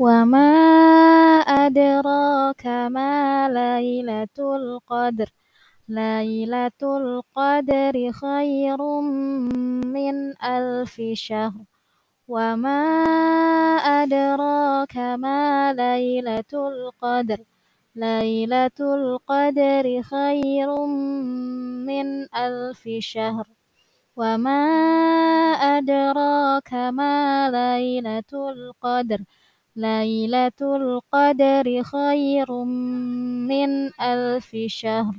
وما أدراك ما ليلة القدر ليلة القدر خير من ألف شهر وما أدراك ما ليلة القدر ليلة القدر خير من ألف شهر وما أدراك ما ليلة القدر ليلة القدر خير من ألف شهر.